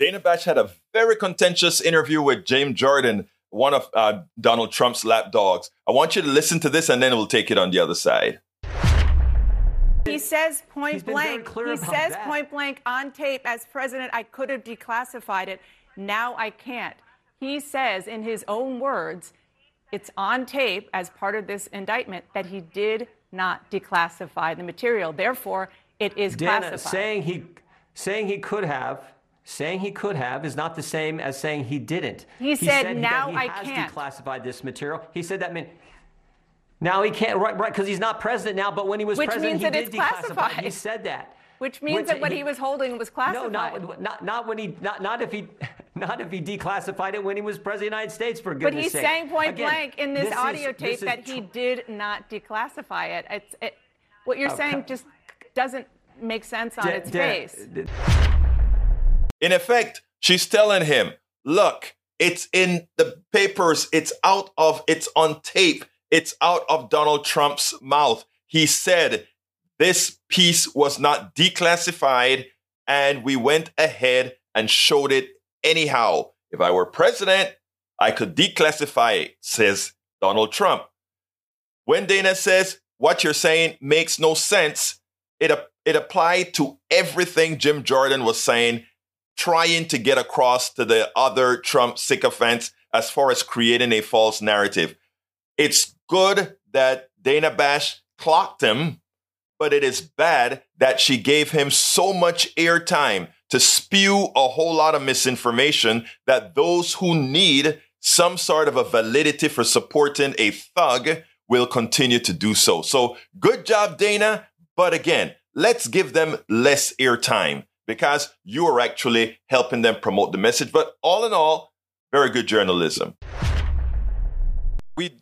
Dana Bash had a very contentious interview with James Jordan, one of uh, Donald Trump's lapdogs. I want you to listen to this and then we'll take it on the other side. He says point blank. He says that. point blank on tape as president, I could have declassified it. Now I can't. He says in his own words, it's on tape as part of this indictment that he did not declassify the material. Therefore, it is Dana, classified. saying he saying he could have saying he could have is not the same as saying he didn't. He said, that "Now he I has can't." declassified this material. He said that meant now he can't right right because he's not president now. But when he was Which president, means he that did it's declassify. He said that. which means Which that what he- he was holding was classified. No, not, not not when he not not if he not if he declassified it when he was president of the United States for good reason. but goodness he's sake. saying point Again, blank in this, is- audio this tape is that he did not declassify it. It's it, what you're Oh, saying just doesn't make sense on Da- its Da- face. Da- In effect, she's telling him, look, it's in the papers, it's out of, it's on tape, it's out of Donald Trump's mouth. He said this piece was not declassified, and we went ahead and showed it anyhow. If I were president, I could declassify it, says Donald Trump. When Dana says what you're saying makes no sense, it, it applied to everything Jim Jordan was saying trying to get across to the other Trump sycophants as far as creating a false narrative. It's good that Dana Bash clocked him, but it is bad that she gave him so much airtime to spew a whole lot of misinformation that those who need some sort of a validity for supporting a thug will continue to do so. So good job, Dana. But again, let's give them less airtime because you are actually helping them promote the message. But all in all, very good journalism. We